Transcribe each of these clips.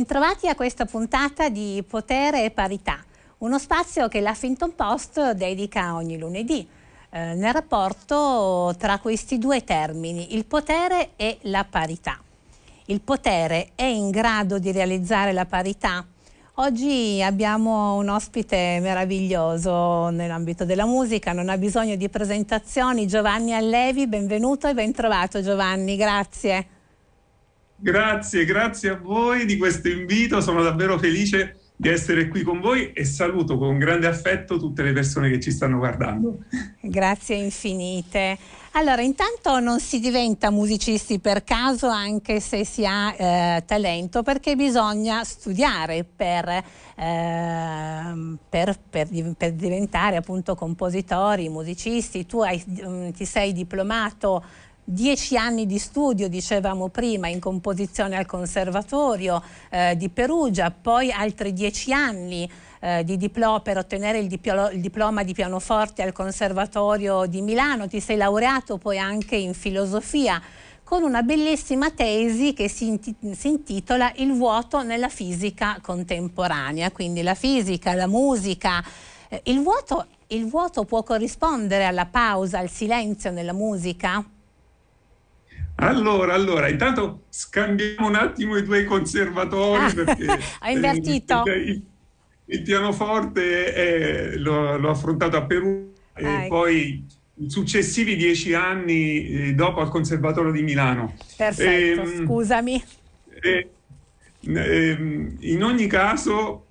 Bentrovati a questa puntata di Potere e Parità, uno spazio che l'Huffington Post dedica ogni lunedì eh, nel rapporto tra questi due termini, il potere e la parità. Il potere è in grado di realizzare la parità? Oggi abbiamo un ospite meraviglioso nell'ambito della musica, non ha bisogno di presentazioni, Giovanni Allevi, benvenuto e ben trovato Giovanni, grazie. Grazie, grazie a voi di questo invito, sono davvero felice di essere qui con voi e saluto con grande affetto tutte le persone che ci stanno guardando. Grazie infinite. Allora, intanto non si diventa musicisti per caso anche se si ha eh, talento, perché bisogna studiare per, eh, per, per, per, diventare appunto compositori, musicisti. Tu hai, mm, ti sei diplomato dieci anni di studio, dicevamo prima, in composizione al Conservatorio eh, di Perugia, poi altri dieci anni eh, di diploma per ottenere il, diplo il, diploma di pianoforte al Conservatorio di Milano, ti sei laureato poi anche in filosofia con una bellissima tesi che si, si intitola Il vuoto nella fisica contemporanea, quindi la fisica, la musica, eh, il vuoto, il vuoto può corrispondere alla pausa, al silenzio nella musica? Allora, allora, intanto scambiamo un attimo i due conservatori ah, perché... Ho invertito. Eh, il, il, pianoforte è, l'ho, l'ho, affrontato a Perù e ah, poi i successivi dieci anni eh, dopo al Conservatorio di Milano. Perfetto, e, ehm, scusami. E, ehm, in ogni caso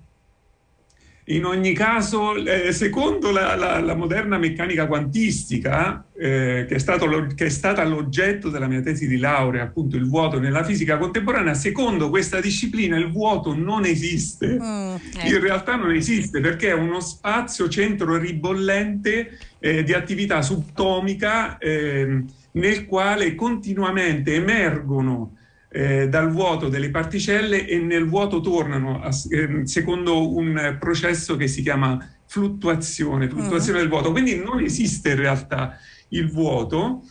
in ogni caso, eh, secondo la, la, la, moderna meccanica quantistica, eh, che, è lo, che, è stata l'oggetto della mia tesi di laurea, appunto il vuoto nella fisica contemporanea, secondo questa disciplina il vuoto non esiste. Mm, ecco. In realtà non esiste perché è uno spazio centro ribollente eh, di attività subatomica ehm, nel quale continuamente emergono eh, dal vuoto delle particelle e nel vuoto tornano a, eh, secondo un processo che si chiama fluttuazione, fluttuazione uh-huh. del vuoto. Quindi non esiste in realtà il vuoto,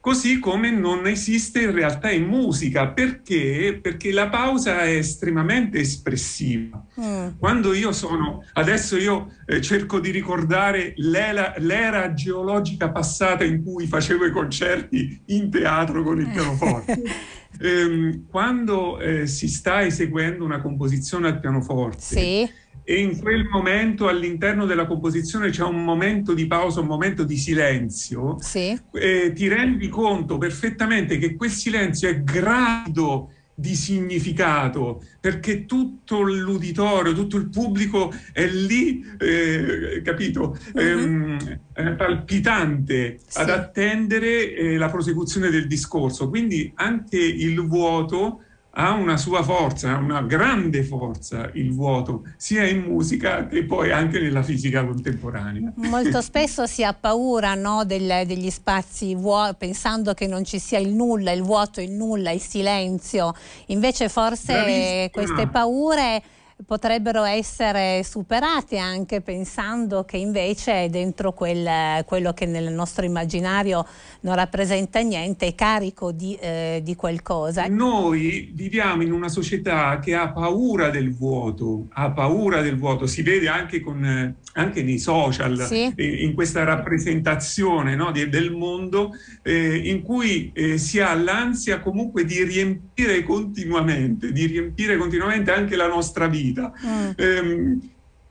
così come non esiste in realtà in musica. Perché? Perché la pausa è estremamente espressiva. Uh-huh. Quando io sono, adesso io eh, cerco di ricordare l'era, l'era, geologica passata in cui facevo i concerti in teatro con il pianoforte. ehm, quando eh, si sta eseguendo una composizione al pianoforte sì. E in quel momento all'interno della composizione c'è un momento di pausa, un momento di silenzio, sì. eh, ti rendi conto perfettamente che quel silenzio è grado di significato, perché tutto l'uditorio, tutto il pubblico è lì, eh, capito, uh-huh. eh, palpitante sì. ad attendere la prosecuzione del discorso. Quindi anche il vuoto ha una sua forza, una grande forza il vuoto, sia in musica che poi anche nella fisica contemporanea. Molto spesso si ha paura no, del, degli spazi vuoti, pensando che non ci sia il nulla, il vuoto, il nulla, il silenzio. Invece forse Bravissima. queste paure potrebbero essere superate anche pensando che invece è dentro quel, quello che nel nostro immaginario non rappresenta niente, è carico di, eh, di, qualcosa. Noi viviamo in una società che ha paura del vuoto, ha paura del vuoto, si vede anche, con, anche nei social, sì. eh, in questa rappresentazione no, del mondo eh, in cui eh, si ha l'ansia comunque di riempire continuamente, di riempire continuamente anche la nostra vita vita. Mm. Eh,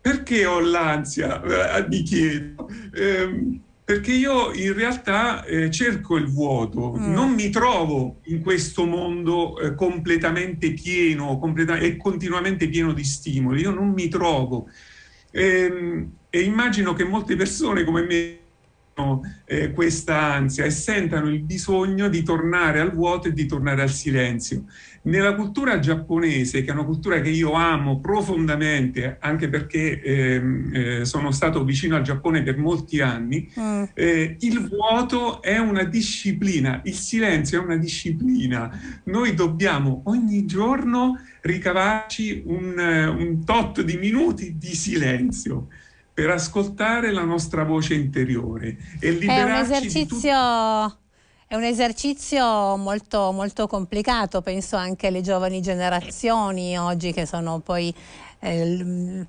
perché ho l'ansia? Eh, mi chiedo. Eh, perché io in realtà eh, cerco il vuoto, mm. non mi trovo in questo mondo eh, completamente pieno completa- e continuamente pieno di stimoli, io non mi trovo. Ehm, e immagino che molte persone come me eh, questa ansia e sentano il bisogno di tornare al vuoto e di tornare al silenzio. Nella cultura giapponese, che è una cultura che io amo profondamente, anche perché ehm, eh, sono stato vicino al Giappone per molti anni, mm. eh, il vuoto è una disciplina, il silenzio è una disciplina. Noi dobbiamo ogni giorno ricavarci un, un tot di minuti di silenzio per ascoltare la nostra voce interiore e liberarci È un esercizio... È un esercizio molto, molto complicato, penso anche alle giovani generazioni oggi che sono poi eh,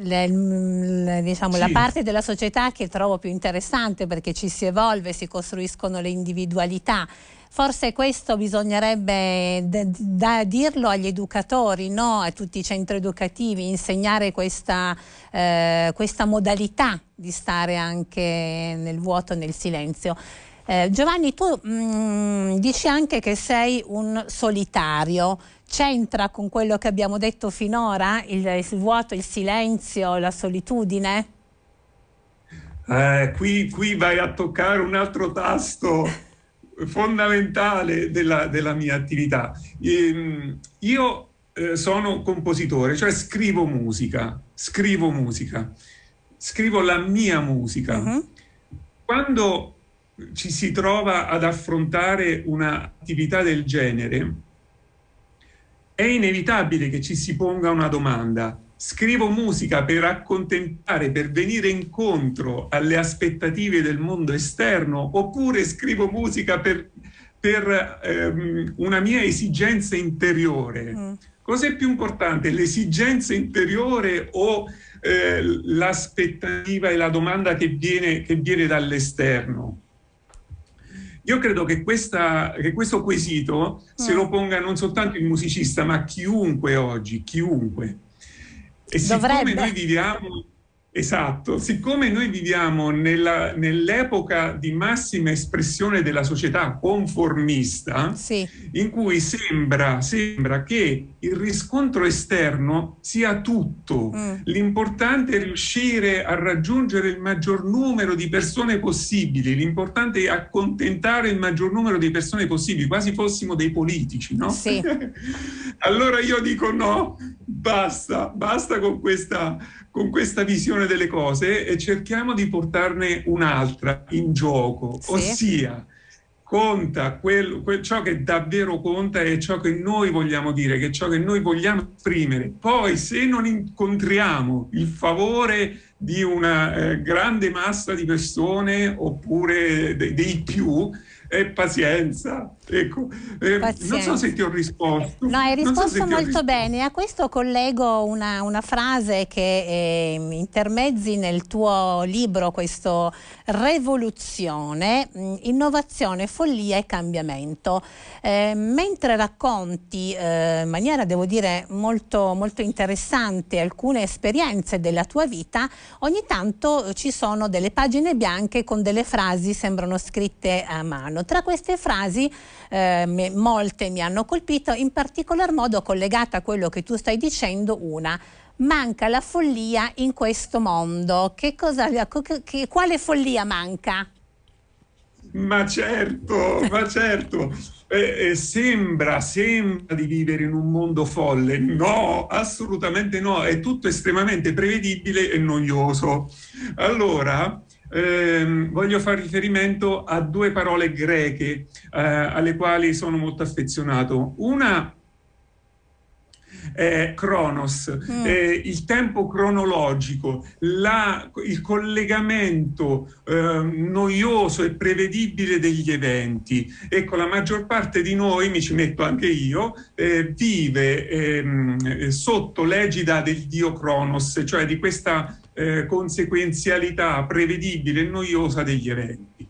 le, le, diciamo, sì. la parte della società che trovo più interessante perché ci si evolve, si costruiscono le individualità. Forse questo bisognerebbe da dirlo agli educatori, no? a tutti i centri educativi, insegnare questa, eh, questa modalità di stare anche nel vuoto, nel silenzio. Eh, Giovanni, tu mh, mm, dici anche che sei un solitario c'entra con quello che abbiamo detto finora, il, il vuoto, il silenzio, la solitudine? Eh, qui, qui, vai a toccare un altro tasto fondamentale della, della mia attività. Ehm, io eh, sono compositore, cioè scrivo musica, scrivo musica, scrivo la mia musica. Uh-huh. Quando ci si trova ad affrontare un'attività del genere, è inevitabile che ci si ponga una domanda. Scrivo musica per accontentare, per venire incontro alle aspettative del mondo esterno, oppure scrivo musica per, per ehm, una mia esigenza interiore? Mm. Cos'è più importante, l'esigenza interiore o eh, l'aspettativa e la domanda che viene, che viene dall'esterno? Io credo che, questa, che questo quesito mm. se lo ponga non soltanto il musicista, ma chiunque oggi, chiunque. E siccome Dovrebbe. noi viviamo Esatto, siccome noi viviamo nella, nell'epoca di massima espressione della società conformista, sì. in cui sembra, sembra, che il riscontro esterno sia tutto, mm. l'importante è riuscire a raggiungere il maggior numero di persone possibili, l'importante è accontentare il maggior numero di persone possibili, quasi fossimo dei politici, no? Sì. allora io dico no, basta, basta con questa con questa visione delle cose e cerchiamo di portarne un'altra in gioco, sì. ossia conta quel, quel, ciò che davvero conta è ciò che noi vogliamo dire, che è ciò che noi vogliamo esprimere. Poi se non incontriamo il favore di una eh, grande massa di persone oppure de, dei più, e pazienza. Ecco, eh, non so se ti ho risposto. No, hai risposto so molto risposto. bene. A questo collego una, una frase che eh, intermezzi nel tuo libro, questo Rivoluzione, mm, innovazione, follia e cambiamento. Eh, mentre racconti eh, in maniera, devo dire, molto, molto interessante alcune esperienze della tua vita, ogni tanto ci sono delle pagine bianche con delle frasi, sembrano scritte a mano. Tra queste frasi eh, molte mi hanno colpito, in particolar modo collegata a quello che tu stai dicendo, una manca la follia in questo mondo. Che cosa, che, quale follia manca? Ma certo, ma certo. Eh, eh, sembra, sembra di vivere in un mondo folle. No, assolutamente no. È tutto estremamente prevedibile e noioso. Allora, ehm, voglio fare riferimento a due parole greche eh, alle quali sono molto affezionato. Una è Cronos, mm. eh, il tempo cronologico, la, il collegamento eh, noioso e prevedibile degli eventi. Ecco, la maggior parte di noi, mi ci metto anche io, eh, vive ehm, sotto l'egida del dio Cronos, cioè di questa eh, conseguenzialità prevedibile e noiosa degli eventi.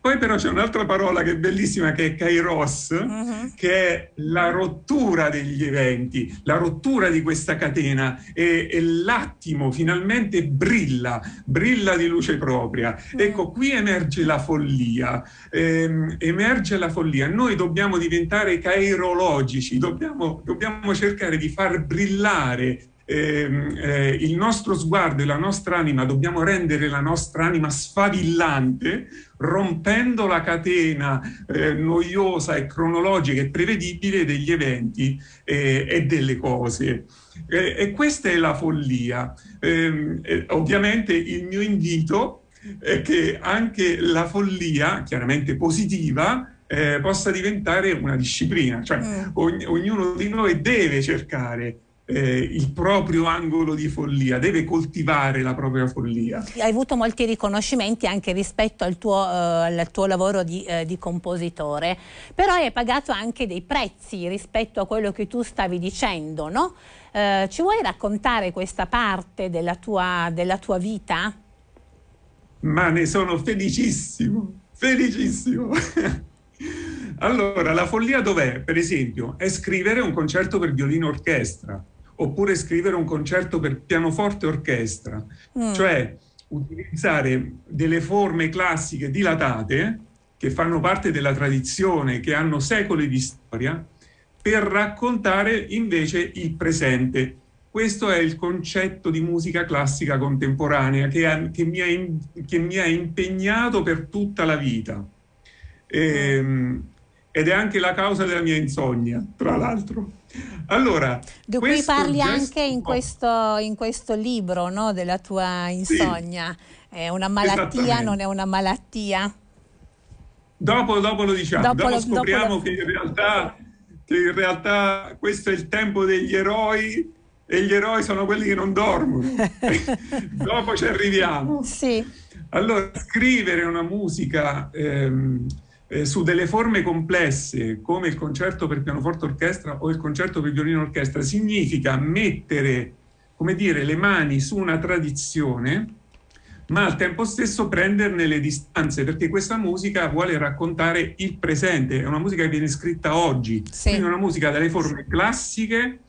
Poi però c'è un'altra parola che è bellissima che è kairos, uh-huh. che è la rottura degli eventi, la rottura di questa catena e, e l'attimo finalmente brilla, brilla di luce propria. Uh-huh. Ecco, qui emerge la follia, ehm, emerge la follia. Noi dobbiamo diventare cairologici, dobbiamo, dobbiamo cercare di far brillare eh, il nostro sguardo e la nostra anima, dobbiamo rendere la nostra anima sfavillante, rompendo la catena eh, noiosa e cronologica e prevedibile degli eventi eh, e delle cose. e questa è la follia. Ehm, ovviamente il mio invito è che anche la follia, chiaramente positiva, eh, possa diventare una disciplina, cioè mm. ogn- ognuno di noi deve cercare eh, il proprio angolo di follia, deve coltivare la propria follia. Hai avuto molti riconoscimenti anche rispetto al tuo, eh, al tuo lavoro di, eh, di, compositore, però hai pagato anche dei prezzi rispetto a quello che tu stavi dicendo, no? Eh, ci vuoi raccontare questa parte della tua, della tua vita? Ma ne sono felicissimo, felicissimo. allora, la follia dov'è? Per esempio, è scrivere un concerto per violino orchestra oppure scrivere un concerto per pianoforte e orchestra, mm. cioè utilizzare delle forme classiche dilatate che fanno parte della tradizione, che hanno secoli di storia, per raccontare invece il presente. Questo è il concetto di musica classica contemporanea che, ha, che, mi, ha, che mi, ha, impegnato per tutta la vita. E, ehm, ed è anche la causa della mia insonnia, tra l'altro. Allora, di cui parli anche in questo, in questo libro no? della tua insonnia. Sì, è una malattia, non è una malattia? Dopo, dopo lo diciamo, dopo, dopo lo, scopriamo dopo che, in realtà, che in realtà questo è il tempo degli eroi e gli eroi sono quelli che non dormono. dopo ci arriviamo. Sì. Allora, scrivere una musica... Ehm, eh, su delle forme complesse come il concerto per pianoforte orchestra o il concerto per violino orchestra significa mettere, come dire, le mani su una tradizione ma al tempo stesso prenderne le distanze, perché questa musica vuole raccontare il presente, è una musica che viene scritta oggi, sì. quindi una musica dalle forme classiche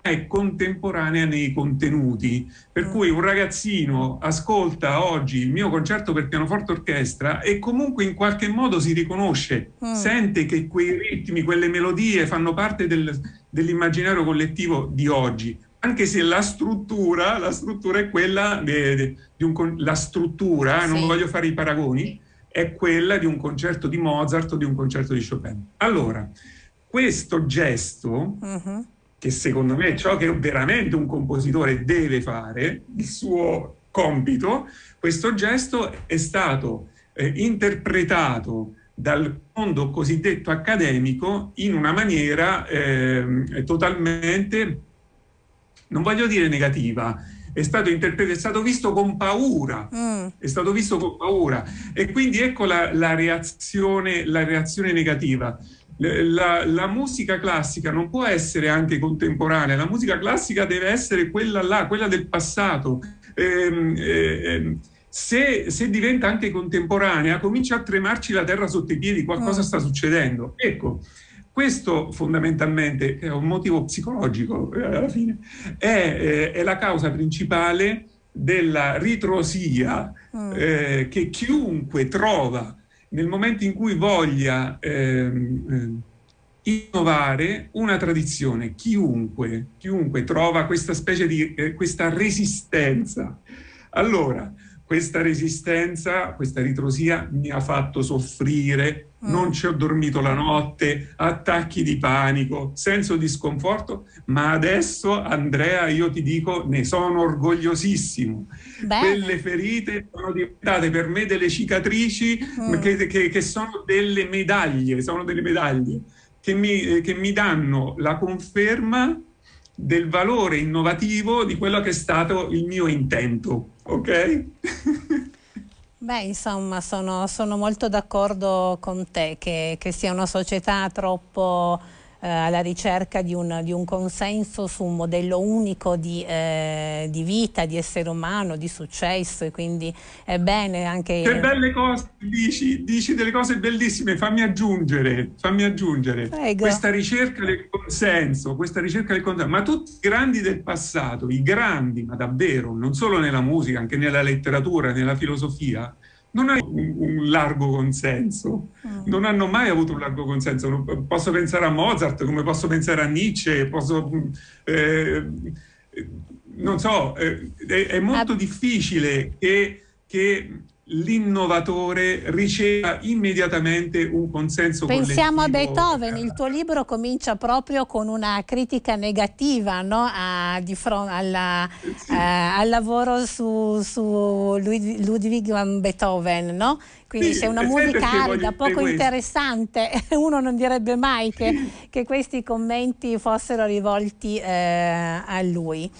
è contemporanea nei contenuti, per mm. cui un ragazzino ascolta oggi il mio concerto per pianoforte orchestra e comunque in qualche modo si riconosce, mm. sente che quei ritmi, quelle melodie fanno parte del, dell'immaginario collettivo di oggi, anche se la struttura, la struttura è quella de, de, di un, la struttura, sì. non voglio fare i paragoni, è quella di un concerto di Mozart o di un concerto di Chopin. Allora, questo gesto uh-huh che secondo me è ciò che veramente un compositore deve fare, il suo compito, questo gesto è stato eh, interpretato dal mondo cosiddetto accademico in una maniera eh, totalmente, non voglio dire negativa, è stato, è stato visto con paura, mm. è stato visto con paura e quindi ecco la, la, reazione, la reazione negativa la, la, musica classica non può essere anche contemporanea, la musica classica deve essere quella là, quella del passato. Eh, eh, se, se, diventa anche contemporanea, comincia a tremarci la terra sotto i piedi, qualcosa mm. sta succedendo. Ecco, questo fondamentalmente è un motivo psicologico, eh, alla fine, è, eh, è la causa principale della ritrosia mm. eh, che chiunque trova nel momento in cui voglia ehm, eh, innovare una tradizione, chiunque, chiunque trova questa specie di eh, questa resistenza. Allora, questa resistenza, questa ritrosia mi ha fatto soffrire, mm. non ci ho dormito la notte, attacchi di panico, senso di sconforto, ma adesso Andrea io ti dico ne sono orgogliosissimo. Bene. Quelle ferite sono diventate per me delle cicatrici mm. che, che, che, sono delle medaglie, sono delle medaglie che mi, che mi danno la conferma del valore innovativo di quello che è stato il mio intento, ok? Beh, insomma, sono, sono molto d'accordo con te che, che sia una società troppo eh, alla ricerca di un, di un, consenso su un modello unico di, eh, di, vita, di essere umano, di successo e quindi è bene anche... Che belle cose dici, dici delle cose bellissime, fammi aggiungere, fammi aggiungere. Prego. Questa ricerca del consenso, questa ricerca del consenso, ma tutti i grandi del passato, i grandi, ma davvero, non solo nella musica, anche nella letteratura, nella filosofia, non hanno un, un largo consenso, mm. non hanno mai avuto un largo consenso. Posso pensare a Mozart, come posso pensare a Nietzsche, posso, eh, non so, eh, è, è, molto difficile che, che l'innovatore riceva immediatamente un consenso Pensiamo a Beethoven, il tuo libro comincia proprio con una critica negativa no? a, di fronte alla, sì. eh, al lavoro su, su Ludwig van Beethoven, no? quindi sì, c'è una musica arida, poco interessante, uno non direbbe mai che, sì. che questi commenti fossero rivolti eh, a lui.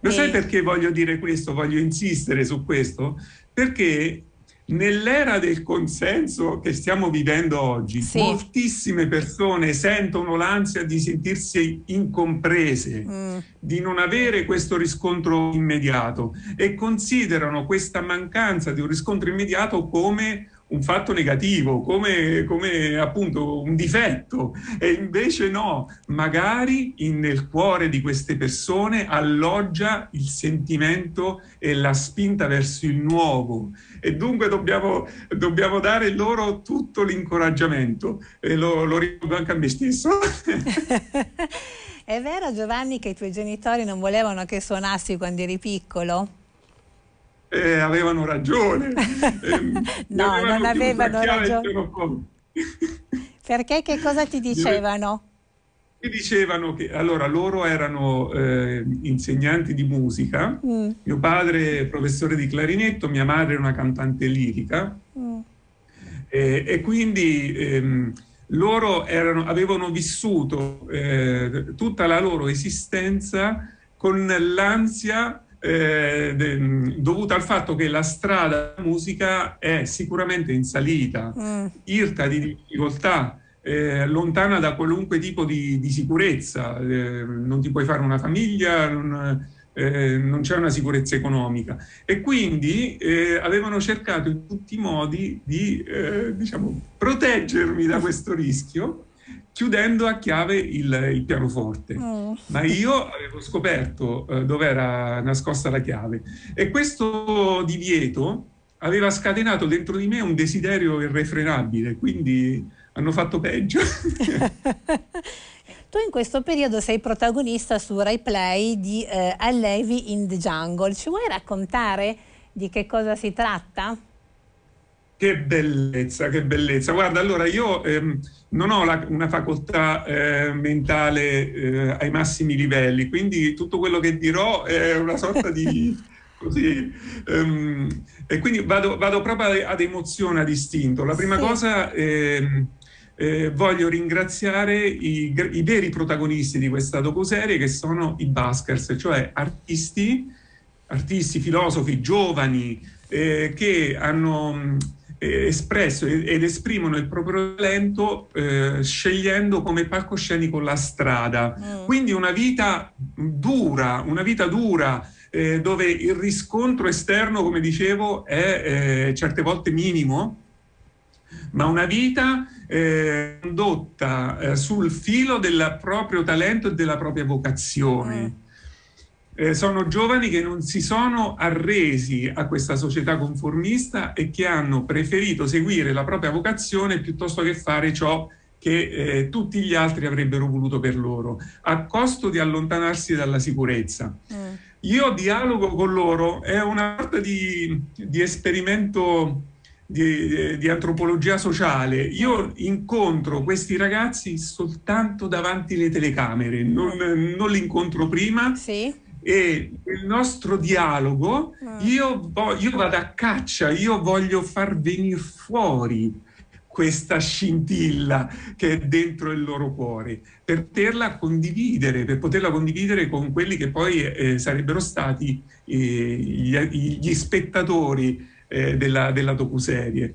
Lo e... sai perché voglio dire questo, voglio insistere su questo? Perché nell'era del consenso che stiamo vivendo oggi, sì. moltissime persone sentono l'ansia di sentirsi incomprese, mm. di non avere questo riscontro immediato e considerano questa mancanza di un riscontro immediato come un fatto negativo, come, come, appunto un difetto. E invece no, magari in, nel cuore di queste persone alloggia il sentimento e la spinta verso il nuovo. E dunque dobbiamo, dobbiamo dare loro tutto l'incoraggiamento. E lo, lo ricordo anche a me stesso. È vero Giovanni che i tuoi genitori non volevano che suonassi quando eri piccolo? Eh, avevano ragione. Eh, no, avevano non avevano ragione. Perché che cosa ti dicevano? Mi dicevano che allora loro erano eh, insegnanti di musica, mm. mio padre professore di clarinetto, mia madre una cantante lirica mm. eh, e quindi ehm, loro erano, avevano vissuto eh, tutta la loro esistenza con l'ansia eh, de, dovuta al fatto che la strada della musica è sicuramente in salita, mm. irta di difficoltà, eh, lontana da qualunque tipo di, di sicurezza, eh, non ti puoi fare una famiglia, non, eh, non c'è una sicurezza economica e quindi eh, avevano cercato in tutti i modi di eh, diciamo, proteggermi da questo rischio chiudendo a chiave il, il pianoforte. Mm. Ma io avevo scoperto eh, dove era nascosta la chiave e questo divieto aveva scatenato dentro di me un desiderio irrefrenabile, quindi hanno fatto peggio. tu in questo periodo sei protagonista su Rai Play di eh, Allevi in the Jungle. Ci vuoi raccontare di che cosa si tratta? Che bellezza, che bellezza. Guarda, allora io ehm, non ho la, una facoltà eh, mentale eh, ai massimi livelli, quindi tutto quello che dirò è una sorta di... così, um, e quindi vado, vado, proprio ad emozione, ad istinto. La prima sì. cosa... Eh, eh, voglio ringraziare i, i, veri protagonisti di questa docuserie che sono i Baskers, cioè artisti, artisti, filosofi giovani eh, che hanno espresso ed esprimono il proprio talento eh, scegliendo come palcoscenico la strada. Mm. Quindi una vita dura, una vita dura eh, dove il riscontro esterno, come dicevo, è eh, certe volte minimo, ma una vita eh, condotta eh, sul filo del proprio talento e della propria vocazione. Mm eh, sono giovani che non si sono arresi a questa società conformista e che hanno preferito seguire la propria vocazione piuttosto che fare ciò che eh, tutti gli altri avrebbero voluto per loro, a costo di allontanarsi dalla sicurezza. Mm. Io dialogo con loro, è una sorta di, di esperimento di, di, antropologia sociale. Io incontro questi ragazzi soltanto davanti alle telecamere, non, non li incontro prima. Sì e il nostro dialogo, mm. io, io vado a caccia, io voglio far venire fuori questa scintilla che è dentro il loro cuore, per poterla condividere, per poterla condividere con quelli che poi eh, sarebbero stati eh, gli, gli, spettatori eh, della, della docuserie.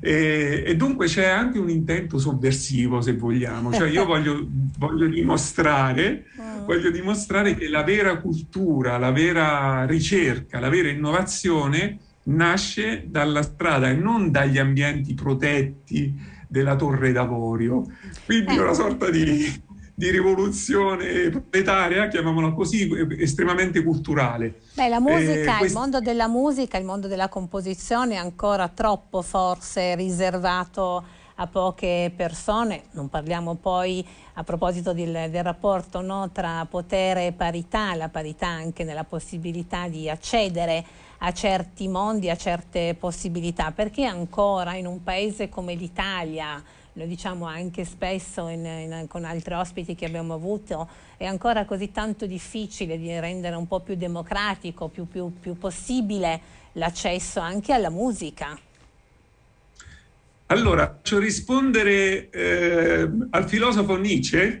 E, e, dunque c'è anche un intento sovversivo, se vogliamo. Cioè io voglio, voglio, dimostrare, mm. voglio dimostrare che la vera cultura, la vera ricerca, la vera innovazione nasce dalla strada e non dagli ambienti protetti della torre d'avorio. Quindi è una sorta di di rivoluzione proletaria, chiamiamola così, estremamente culturale. Beh, la musica, eh, quest... il mondo della musica, il mondo della composizione è ancora troppo forse riservato a poche persone, non parliamo poi a proposito del, del rapporto no, tra potere e parità, la parità anche nella possibilità di accedere a certi mondi, a certe possibilità, perché ancora in un paese come l'Italia, lo diciamo anche spesso in, in, con altri ospiti che abbiamo avuto, è ancora così tanto difficile di rendere un po' più democratico, più, più, più possibile l'accesso anche alla musica. Allora, faccio rispondere eh, al filosofo Nietzsche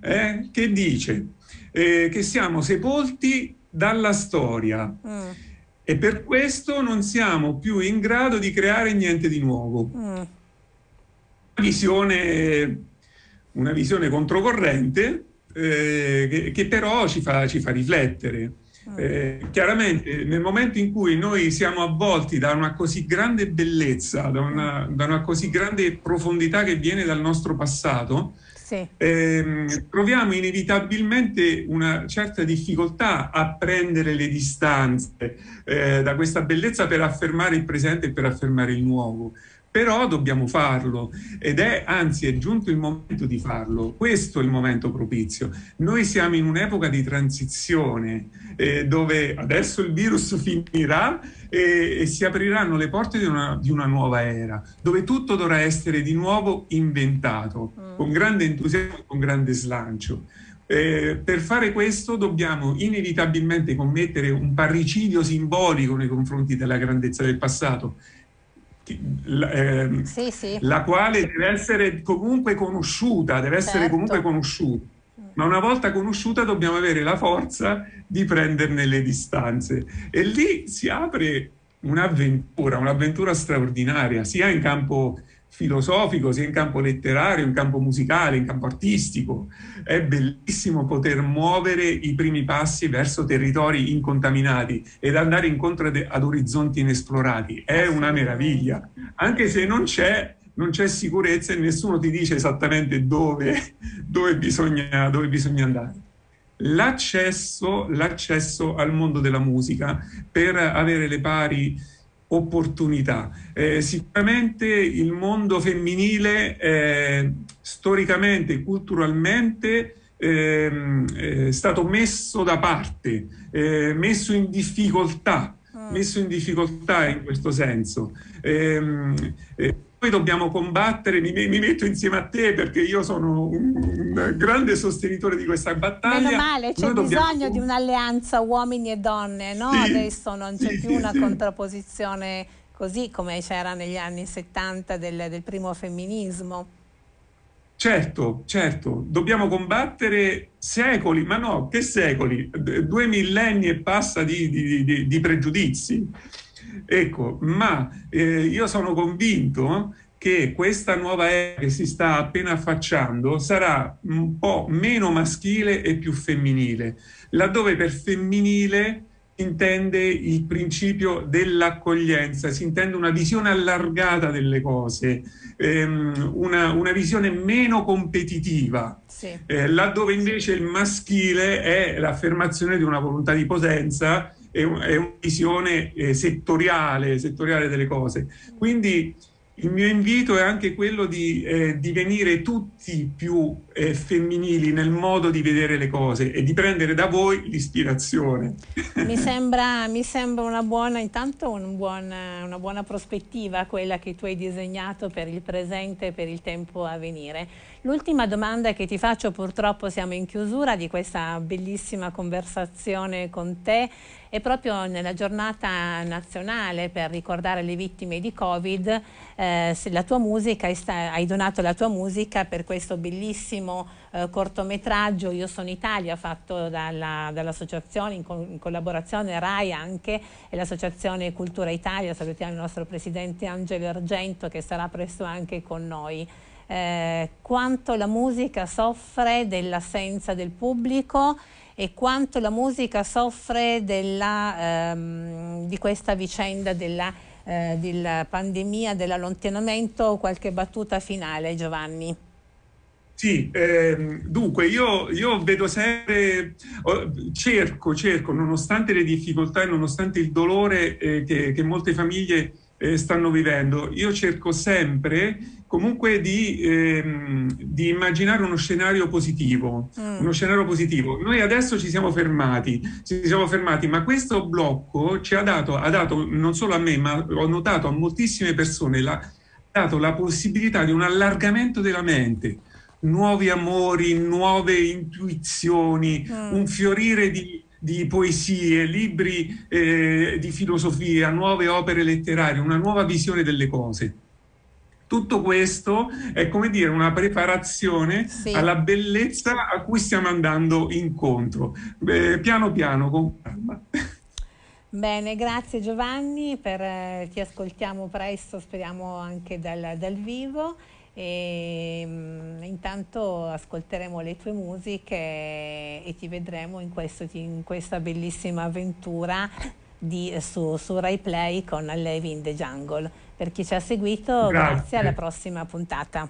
eh, che dice eh, che siamo sepolti dalla storia mm. e per questo non siamo più in grado di creare niente di nuovo. Mm visione, una visione controcorrente eh, che, che, però ci fa, ci fa riflettere. Mm. Eh, chiaramente nel momento in cui noi siamo avvolti da una così grande bellezza, da una, da una così grande profondità che viene dal nostro passato, sì. ehm, troviamo inevitabilmente una certa difficoltà a prendere le distanze eh, da questa bellezza per affermare il presente e per affermare il nuovo però dobbiamo farlo ed è anzi è giunto il momento di farlo. Questo è il momento propizio. Noi siamo in un'epoca di transizione eh, dove adesso il virus finirà e, e si apriranno le porte di una, di una, nuova era dove tutto dovrà essere di nuovo inventato mm. con grande entusiasmo e con grande slancio. Eh, per fare questo dobbiamo inevitabilmente commettere un parricidio simbolico nei confronti della grandezza del passato la, eh, sì, sì. la quale deve essere comunque conosciuta, deve essere certo. comunque conosciuta. Ma una volta conosciuta dobbiamo avere la forza di prenderne le distanze. E lì si apre un'avventura, un'avventura straordinaria, sia in campo filosofico, sia in campo letterario, in campo musicale, in campo artistico. È bellissimo poter muovere i primi passi verso territori incontaminati ed andare incontro ad orizzonti inesplorati. È una meraviglia, anche se non c'è, non c'è sicurezza e nessuno ti dice esattamente dove, dove, bisogna, dove bisogna andare. L'accesso, l'accesso al mondo della musica per avere le pari opportunità. Eh, sicuramente il mondo femminile eh, storicamente, culturalmente ehm, è stato messo da parte, eh, messo in difficoltà, mm. messo in difficoltà in questo senso. Noi dobbiamo combattere, mi, mi, metto insieme a te perché io sono un, un grande sostenitore di questa battaglia. Meno male, c'è Noi bisogno dobbiamo... di un'alleanza uomini e donne, no? Sì, Adesso non c'è sì, più una sì. contrapposizione così come c'era negli anni 70 del, del primo femminismo. Certo, certo, dobbiamo combattere secoli, ma no, che secoli? Due millenni e passa di, di, di, di pregiudizi. Ecco, ma eh, io sono convinto che questa nuova era che si sta appena affacciando sarà un po' meno maschile e più femminile, laddove per femminile intende il principio dell'accoglienza, si intende una visione allargata delle cose, ehm, una, una, visione meno competitiva, sì. eh, laddove invece il maschile è l'affermazione di una volontà di potenza è, un, è una visione eh, settoriale, settoriale delle cose. Quindi il mio invito è anche quello di eh, divenire tutti più eh, femminili nel modo di vedere le cose e di prendere da voi l'ispirazione. Mi sembra, mi sembra una buona, intanto un buon, una buona prospettiva quella che tu hai disegnato per il presente e per il tempo a venire. L'ultima domanda che ti faccio, purtroppo siamo in chiusura di questa bellissima conversazione con te, è proprio nella giornata nazionale per ricordare le vittime di Covid, eh, la tua musica, hai donato la tua musica per questo bellissimo eh, cortometraggio Io sono Italia fatto dall'associazione dall in, in, collaborazione RAI anche e l'associazione Cultura Italia, salutiamo il nostro presidente Angelo Argento che sarà presto anche con noi eh, quanto la musica soffre dell'assenza del pubblico e quanto la musica soffre della, ehm, di questa vicenda della, eh, della pandemia, dell'allontanamento. Qualche battuta finale, Giovanni? Sì, ehm, dunque io, io, vedo sempre, cerco, cerco, nonostante le difficoltà e nonostante il dolore eh, che, che, molte famiglie eh, stanno vivendo. Io cerco sempre comunque di, ehm, di immaginare uno scenario positivo, mm. uno scenario positivo. Noi adesso ci siamo fermati, ci siamo fermati, ma questo blocco ci ha dato, ha dato non solo a me, ma ho notato a moltissime persone, la, ha dato la possibilità di un allargamento della mente nuovi amori, nuove intuizioni, mm. un fiorire di, di poesie, libri eh, di filosofia, nuove opere letterarie, una nuova visione delle cose. Tutto questo è come dire una preparazione sì. alla bellezza a cui stiamo andando incontro, eh, piano piano, con calma. Bene, grazie Giovanni, per, eh, ti ascoltiamo presto, speriamo anche dal, dal vivo e um, intanto ascolteremo le tue musiche e ti vedremo in, questo, in questa bellissima avventura di, su, su Rai Play con Levi in the Jungle. Per chi ci ha seguito, grazie, grazie alla prossima puntata.